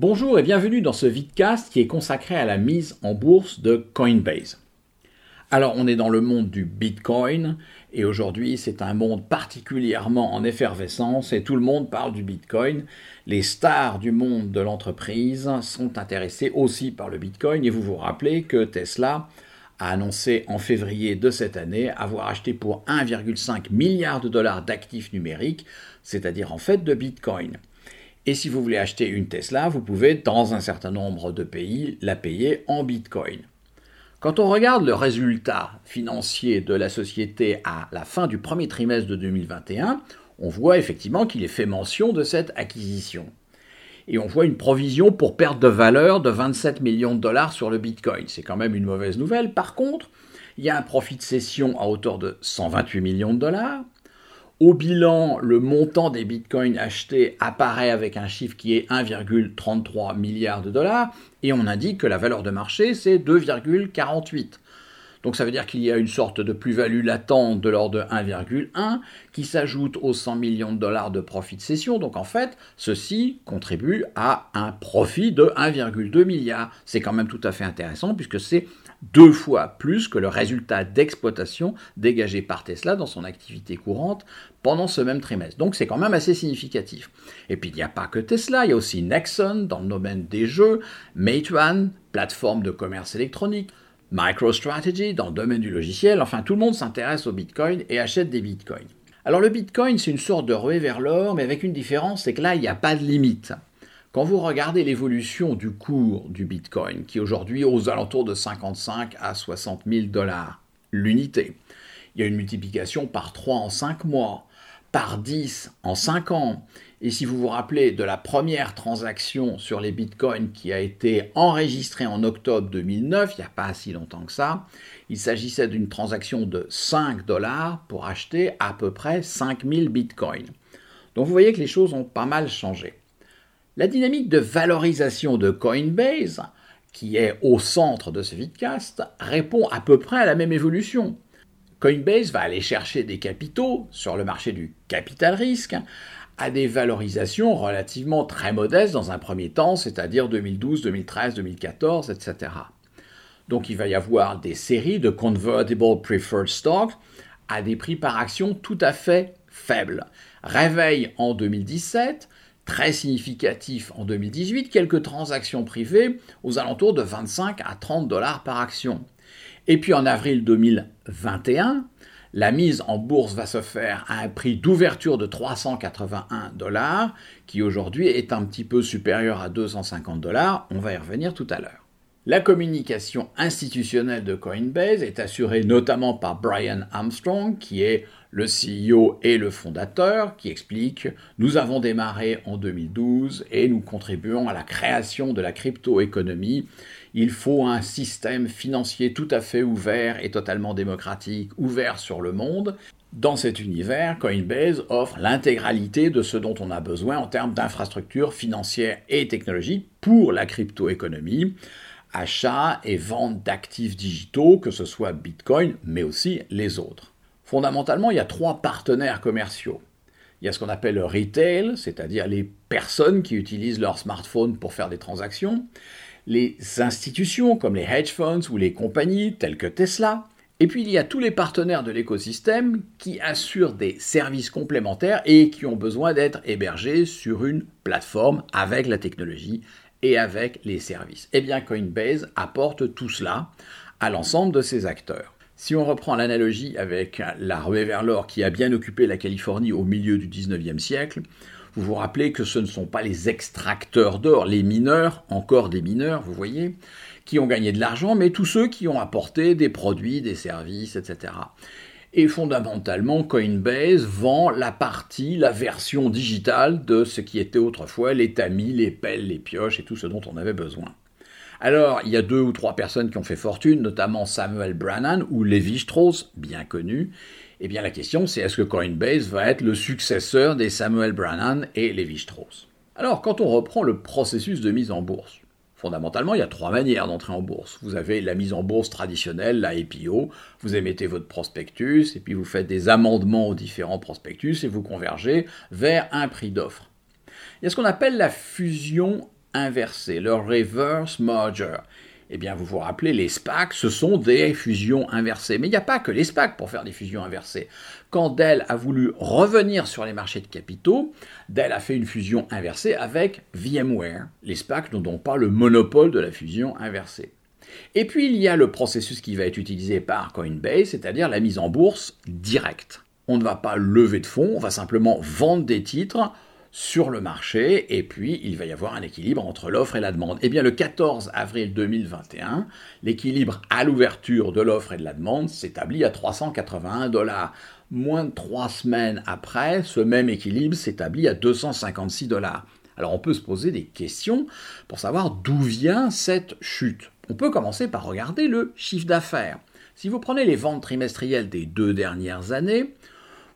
Bonjour et bienvenue dans ce vidcast qui est consacré à la mise en bourse de Coinbase. Alors on est dans le monde du Bitcoin et aujourd'hui c'est un monde particulièrement en effervescence et tout le monde parle du Bitcoin. Les stars du monde de l'entreprise sont intéressés aussi par le Bitcoin et vous vous rappelez que Tesla a annoncé en février de cette année avoir acheté pour 1,5 milliard de dollars d'actifs numériques, c'est-à-dire en fait de Bitcoin. Et si vous voulez acheter une Tesla, vous pouvez, dans un certain nombre de pays, la payer en Bitcoin. Quand on regarde le résultat financier de la société à la fin du premier trimestre de 2021, on voit effectivement qu'il est fait mention de cette acquisition. Et on voit une provision pour perte de valeur de 27 millions de dollars sur le Bitcoin. C'est quand même une mauvaise nouvelle. Par contre, il y a un profit de cession à hauteur de 128 millions de dollars. Au bilan, le montant des bitcoins achetés apparaît avec un chiffre qui est 1,33 milliard de dollars et on indique que la valeur de marché c'est 2,48. Donc ça veut dire qu'il y a une sorte de plus-value latente de l'ordre de 1,1 qui s'ajoute aux 100 millions de dollars de profit de cession. Donc en fait, ceci contribue à un profit de 1,2 milliard. C'est quand même tout à fait intéressant puisque c'est deux fois plus que le résultat d'exploitation dégagé par Tesla dans son activité courante pendant ce même trimestre. Donc c'est quand même assez significatif. Et puis il n'y a pas que Tesla, il y a aussi Nexon dans le domaine des jeux, Meituan, plateforme de commerce électronique, MicroStrategy dans le domaine du logiciel, enfin tout le monde s'intéresse au Bitcoin et achète des Bitcoins. Alors le Bitcoin c'est une sorte de ruée vers l'or, mais avec une différence, c'est que là il n'y a pas de limite. Quand vous regardez l'évolution du cours du Bitcoin, qui aujourd'hui aux alentours de 55 à 60 000 dollars l'unité, il y a une multiplication par 3 en 5 mois, par 10 en 5 ans. Et si vous vous rappelez de la première transaction sur les bitcoins qui a été enregistrée en octobre 2009, il n'y a pas si longtemps que ça, il s'agissait d'une transaction de 5 dollars pour acheter à peu près 5000 bitcoins. Donc vous voyez que les choses ont pas mal changé. La dynamique de valorisation de Coinbase, qui est au centre de ce vidcast, répond à peu près à la même évolution. Coinbase va aller chercher des capitaux sur le marché du capital risque à des valorisations relativement très modestes dans un premier temps, c'est-à-dire 2012, 2013, 2014, etc. Donc il va y avoir des séries de convertible preferred stocks à des prix par action tout à fait faibles. Réveil en 2017, très significatif en 2018, quelques transactions privées aux alentours de 25 à 30 dollars par action. Et puis en avril 2021, la mise en bourse va se faire à un prix d'ouverture de 381 dollars, qui aujourd'hui est un petit peu supérieur à 250 dollars. On va y revenir tout à l'heure. La communication institutionnelle de Coinbase est assurée notamment par Brian Armstrong, qui est le CEO et le fondateur, qui explique Nous avons démarré en 2012 et nous contribuons à la création de la crypto-économie. Il faut un système financier tout à fait ouvert et totalement démocratique, ouvert sur le monde. Dans cet univers, Coinbase offre l'intégralité de ce dont on a besoin en termes d'infrastructures financières et technologiques pour la crypto-économie achat et vente d'actifs digitaux, que ce soit Bitcoin, mais aussi les autres. Fondamentalement, il y a trois partenaires commerciaux. Il y a ce qu'on appelle le retail, c'est-à-dire les personnes qui utilisent leur smartphone pour faire des transactions, les institutions comme les hedge funds ou les compagnies telles que Tesla, et puis il y a tous les partenaires de l'écosystème qui assurent des services complémentaires et qui ont besoin d'être hébergés sur une plateforme avec la technologie et avec les services. Eh bien, Coinbase apporte tout cela à l'ensemble de ces acteurs. Si on reprend l'analogie avec la ruée vers l'or qui a bien occupé la Californie au milieu du 19e siècle, vous vous rappelez que ce ne sont pas les extracteurs d'or, les mineurs, encore des mineurs, vous voyez, qui ont gagné de l'argent, mais tous ceux qui ont apporté des produits, des services, etc. Et fondamentalement, Coinbase vend la partie, la version digitale de ce qui était autrefois les tamis, les pelles, les pioches et tout ce dont on avait besoin. Alors, il y a deux ou trois personnes qui ont fait fortune, notamment Samuel Brannan ou Levi Strauss, bien connus. Eh bien, la question, c'est est-ce que Coinbase va être le successeur des Samuel Brannan et Levi Strauss? Alors, quand on reprend le processus de mise en bourse, Fondamentalement, il y a trois manières d'entrer en bourse. Vous avez la mise en bourse traditionnelle, la IPO, vous émettez votre prospectus et puis vous faites des amendements aux différents prospectus et vous convergez vers un prix d'offre. Il y a ce qu'on appelle la fusion inversée, le reverse merger. Eh bien, vous vous rappelez, les SPAC, ce sont des fusions inversées. Mais il n'y a pas que les SPAC pour faire des fusions inversées. Quand Dell a voulu revenir sur les marchés de capitaux, Dell a fait une fusion inversée avec VMware. Les SPAC n'ont donc pas le monopole de la fusion inversée. Et puis il y a le processus qui va être utilisé par Coinbase, c'est-à-dire la mise en bourse directe. On ne va pas lever de fonds, on va simplement vendre des titres sur le marché et puis il va y avoir un équilibre entre l'offre et la demande. Eh bien le 14 avril 2021, l'équilibre à l'ouverture de l'offre et de la demande s'établit à 381 dollars. Moins de trois semaines après, ce même équilibre s'établit à 256 dollars. Alors on peut se poser des questions pour savoir d'où vient cette chute. On peut commencer par regarder le chiffre d'affaires. Si vous prenez les ventes trimestrielles des deux dernières années,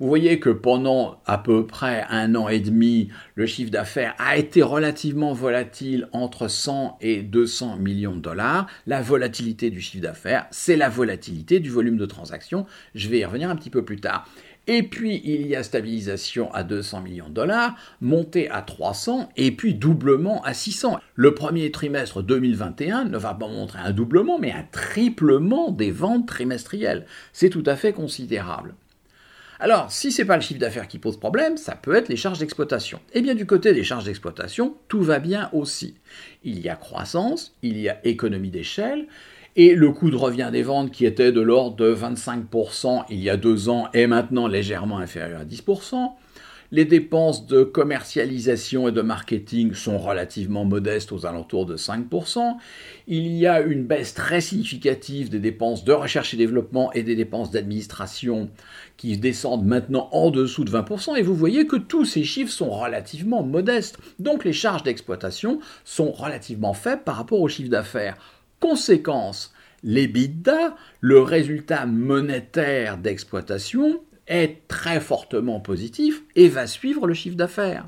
vous voyez que pendant à peu près un an et demi, le chiffre d'affaires a été relativement volatile entre 100 et 200 millions de dollars. La volatilité du chiffre d'affaires, c'est la volatilité du volume de transactions. Je vais y revenir un petit peu plus tard. Et puis il y a stabilisation à 200 millions de dollars, montée à 300 et puis doublement à 600. Le premier trimestre 2021 ne va pas montrer un doublement mais un triplement des ventes trimestrielles. C'est tout à fait considérable. Alors, si ce n'est pas le chiffre d'affaires qui pose problème, ça peut être les charges d'exploitation. Eh bien, du côté des charges d'exploitation, tout va bien aussi. Il y a croissance, il y a économie d'échelle, et le coût de revient des ventes qui était de l'ordre de 25% il y a deux ans est maintenant légèrement inférieur à 10%. Les dépenses de commercialisation et de marketing sont relativement modestes aux alentours de 5%. Il y a une baisse très significative des dépenses de recherche et développement et des dépenses d'administration qui descendent maintenant en dessous de 20%. Et vous voyez que tous ces chiffres sont relativement modestes. Donc les charges d'exploitation sont relativement faibles par rapport au chiffre d'affaires. Conséquence, l'EBITDA, le résultat monétaire d'exploitation, est très fortement positif et va suivre le chiffre d'affaires.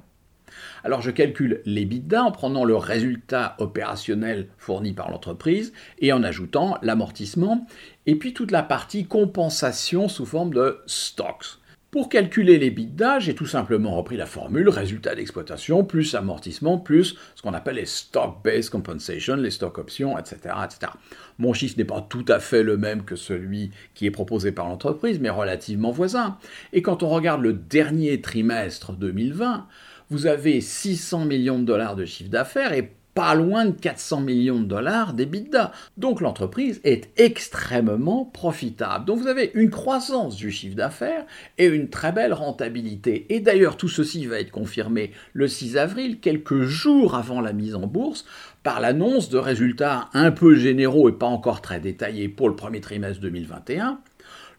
Alors je calcule l'EBITDA en prenant le résultat opérationnel fourni par l'entreprise et en ajoutant l'amortissement et puis toute la partie compensation sous forme de stocks. Pour calculer les l'EBITDA, j'ai tout simplement repris la formule résultat d'exploitation plus amortissement plus ce qu'on appelle les stock-based compensation, les stock options, etc., etc. Mon chiffre n'est pas tout à fait le même que celui qui est proposé par l'entreprise, mais relativement voisin. Et quand on regarde le dernier trimestre 2020, vous avez 600 millions de dollars de chiffre d'affaires et pas loin de 400 millions de dollars d'EBITDA. Donc l'entreprise est extrêmement profitable. Donc vous avez une croissance du chiffre d'affaires et une très belle rentabilité. Et d'ailleurs tout ceci va être confirmé le 6 avril, quelques jours avant la mise en bourse, par l'annonce de résultats un peu généraux et pas encore très détaillés pour le premier trimestre 2021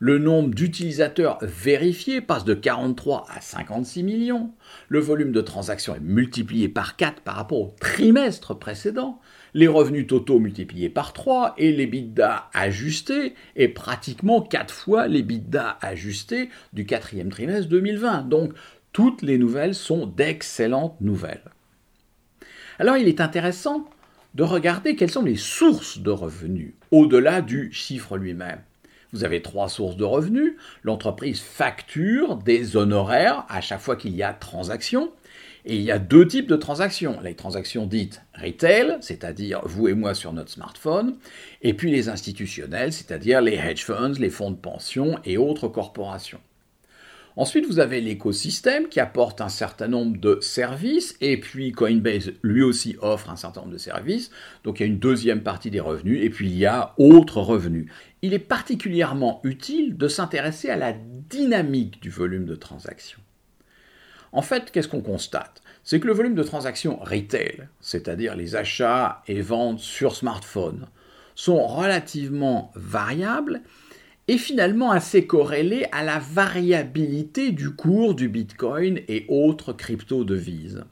le nombre d'utilisateurs vérifiés passe de 43 à 56 millions. Le volume de transactions est multiplié par 4 par rapport au trimestre précédent. Les revenus totaux multipliés par 3 et l'EBITDA ajusté est pratiquement 4 fois l'EBITDA ajusté du quatrième trimestre 2020. Donc toutes les nouvelles sont d'excellentes nouvelles. Alors il est intéressant de regarder quelles sont les sources de revenus au-delà du chiffre lui-même. Vous avez trois sources de revenus. L'entreprise facture des honoraires à chaque fois qu'il y a transaction. Et il y a deux types de transactions. Les transactions dites retail, c'est-à-dire vous et moi sur notre smartphone, et puis les institutionnelles, c'est-à-dire les hedge funds, les fonds de pension et autres corporations. Ensuite, vous avez l'écosystème qui apporte un certain nombre de services, et puis Coinbase lui aussi offre un certain nombre de services. Donc il y a une deuxième partie des revenus, et puis il y a autres revenus. Il est particulièrement utile de s'intéresser à la dynamique du volume de transactions. En fait, qu'est-ce qu'on constate? C'est que le volume de transactions retail, c'est-à-dire les achats et ventes sur smartphone, sont relativement variables est finalement assez corrélé à la variabilité du cours du Bitcoin et autres crypto-devises.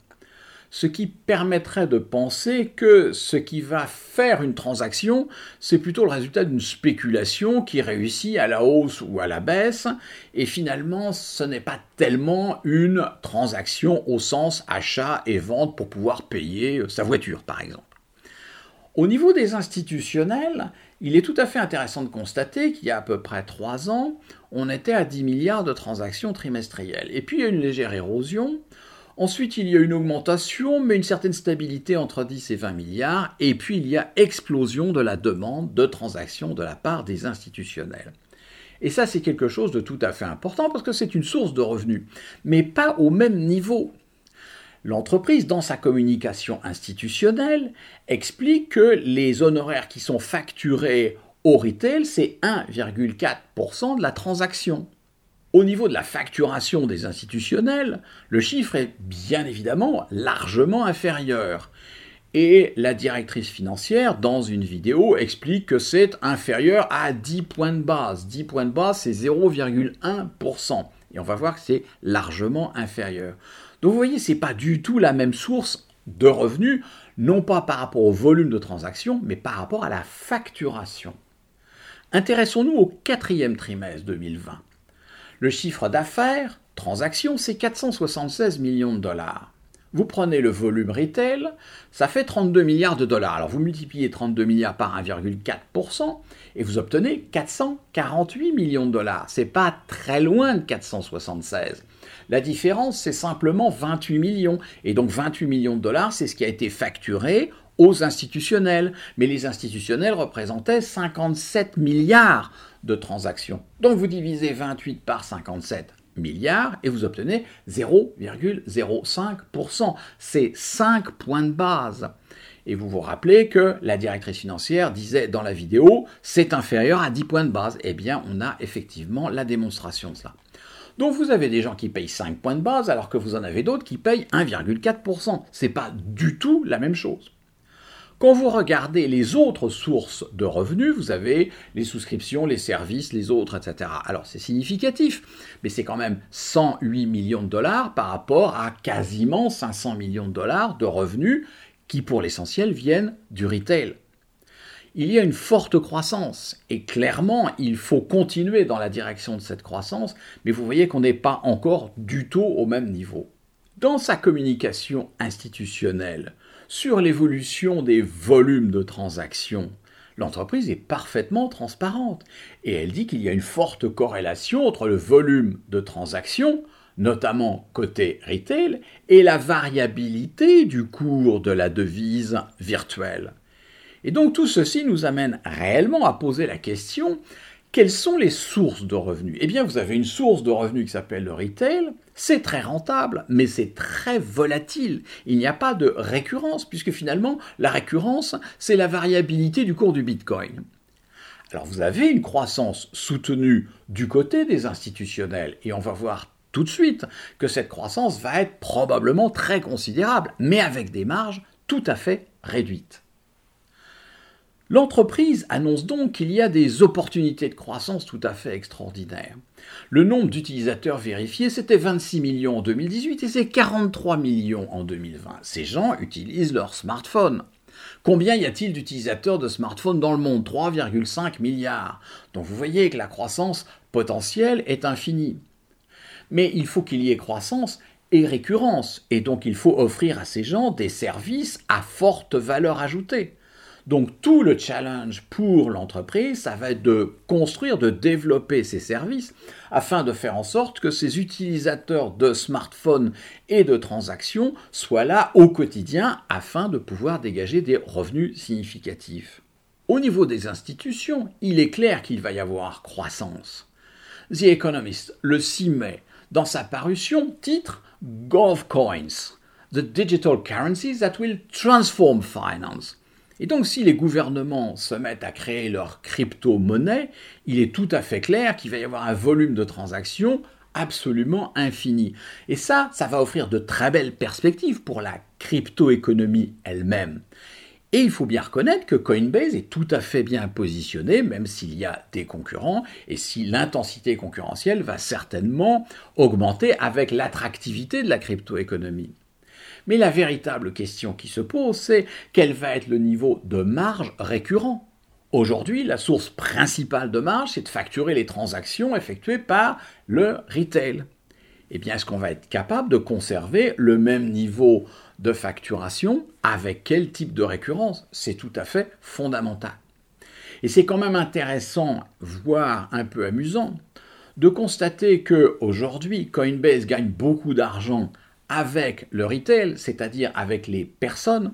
Ce qui permettrait de penser que ce qui va faire une transaction, c'est plutôt le résultat d'une spéculation qui réussit à la hausse ou à la baisse, et finalement ce n'est pas tellement une transaction au sens achat et vente pour pouvoir payer sa voiture par exemple. Au niveau des institutionnels, il est tout à fait intéressant de constater qu'il y a à peu près trois ans, on était à 10 milliards de transactions trimestrielles. Et puis il y a une légère érosion. Ensuite, il y a une augmentation, mais une certaine stabilité entre 10 et 20 milliards. Et puis, il y a explosion de la demande de transactions de la part des institutionnels. Et ça, c'est quelque chose de tout à fait important parce que c'est une source de revenus, mais pas au même niveau. L'entreprise, dans sa communication institutionnelle, explique que les honoraires qui sont facturés au retail, c'est 1,4% de la transaction. Au niveau de la facturation des institutionnels, le chiffre est bien évidemment largement inférieur. Et la directrice financière, dans une vidéo, explique que c'est inférieur à 10 points de base. 10 points de base, c'est 0,1%. Et on va voir que c'est largement inférieur. Donc vous voyez, ce n'est pas du tout la même source de revenus, non pas par rapport au volume de transactions, mais par rapport à la facturation. Intéressons-nous au quatrième trimestre 2020. Le chiffre d'affaires, transactions, c'est 476 millions de dollars. Vous prenez le volume retail, ça fait 32 milliards de dollars. Alors vous multipliez 32 milliards par 1,4% et vous obtenez 448 millions de dollars. C'est pas très loin de 476. La différence, c'est simplement 28 millions. Et donc 28 millions de dollars, c'est ce qui a été facturé aux institutionnels. Mais les institutionnels représentaient 57 milliards de transactions. Donc vous divisez 28 par 57 milliards et vous obtenez 0,05%. C'est 5 points de base. Et vous vous rappelez que la directrice financière disait dans la vidéo, c'est inférieur à 10 points de base. Eh bien, on a effectivement la démonstration de cela. Donc vous avez des gens qui payent 5 points de base alors que vous en avez d'autres qui payent 1,4%. C'est pas du tout la même chose. Quand vous regardez les autres sources de revenus, vous avez les souscriptions, les services, les autres, etc. Alors c'est significatif, mais c'est quand même 108 millions de dollars par rapport à quasiment 500 millions de dollars de revenus qui pour l'essentiel viennent du retail. Il y a une forte croissance et clairement il faut continuer dans la direction de cette croissance, mais vous voyez qu'on n'est pas encore du tout au même niveau. Dans sa communication institutionnelle, sur l'évolution des volumes de transactions, l'entreprise est parfaitement transparente et elle dit qu'il y a une forte corrélation entre le volume de transactions, notamment côté retail, et la variabilité du cours de la devise virtuelle. Et donc tout ceci nous amène réellement à poser la question quelles sont les sources de revenus? Eh bien, vous avez une source de revenus qui s'appelle le retail. C'est très rentable, mais c'est très volatile. Il n'y a pas de récurrence, puisque finalement, la récurrence, c'est la variabilité du cours du Bitcoin. Alors, vous avez une croissance soutenue du côté des institutionnels, et on va voir tout de suite que cette croissance va être probablement très considérable, mais avec des marges tout à fait réduites. L'entreprise annonce donc qu'il y a des opportunités de croissance tout à fait extraordinaires. Le nombre d'utilisateurs vérifiés, c'était 26 millions en 2018 et c'est 43 millions en 2020. Ces gens utilisent leur smartphone. Combien y a-t-il d'utilisateurs de smartphones dans le monde? 3,5 milliards. Donc vous voyez que la croissance potentielle est infinie. Mais il faut qu'il y ait croissance et récurrence, et donc il faut offrir à ces gens des services à forte valeur ajoutée. Donc tout le challenge pour l'entreprise, ça va être de construire, de développer ces services afin de faire en sorte que ces utilisateurs de smartphones et de transactions soient là au quotidien afin de pouvoir dégager des revenus significatifs. Au niveau des institutions, il est clair qu'il va y avoir croissance. The Economist, le 6 mai, dans sa parution, titre Gov Coins, The Digital Currencies That Will Transform Finance. Et donc si les gouvernements se mettent à créer leur crypto-monnaie, il est tout à fait clair qu'il va y avoir un volume de transactions absolument infini. Et ça, ça va offrir de très belles perspectives pour la crypto-économie elle-même. Et il faut bien reconnaître que Coinbase est tout à fait bien positionné, même s'il y a des concurrents, et si l'intensité concurrentielle va certainement augmenter avec l'attractivité de la crypto-économie. Mais la véritable question qui se pose, c'est quel va être le niveau de marge récurrent Aujourd'hui, la source principale de marge, c'est de facturer les transactions effectuées par le retail. Eh bien, est-ce qu'on va être capable de conserver le même niveau de facturation avec quel type de récurrence? C'est tout à fait fondamental. Et c'est quand même intéressant, voire un peu amusant, de constater que aujourd'hui Coinbase gagne beaucoup d'argent avec le retail, c'est-à-dire avec les personnes,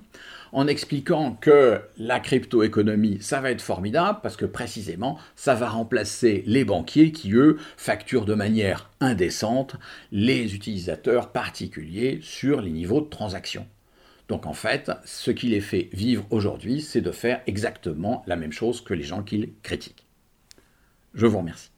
en expliquant que la crypto-économie, ça va être formidable parce que précisément, ça va remplacer les banquiers qui, eux, facturent de manière indécente les utilisateurs particuliers sur les niveaux de transaction. Donc en fait, ce qui les fait vivre aujourd'hui, c'est de faire exactement la même chose que les gens qu'ils critiquent. Je vous remercie.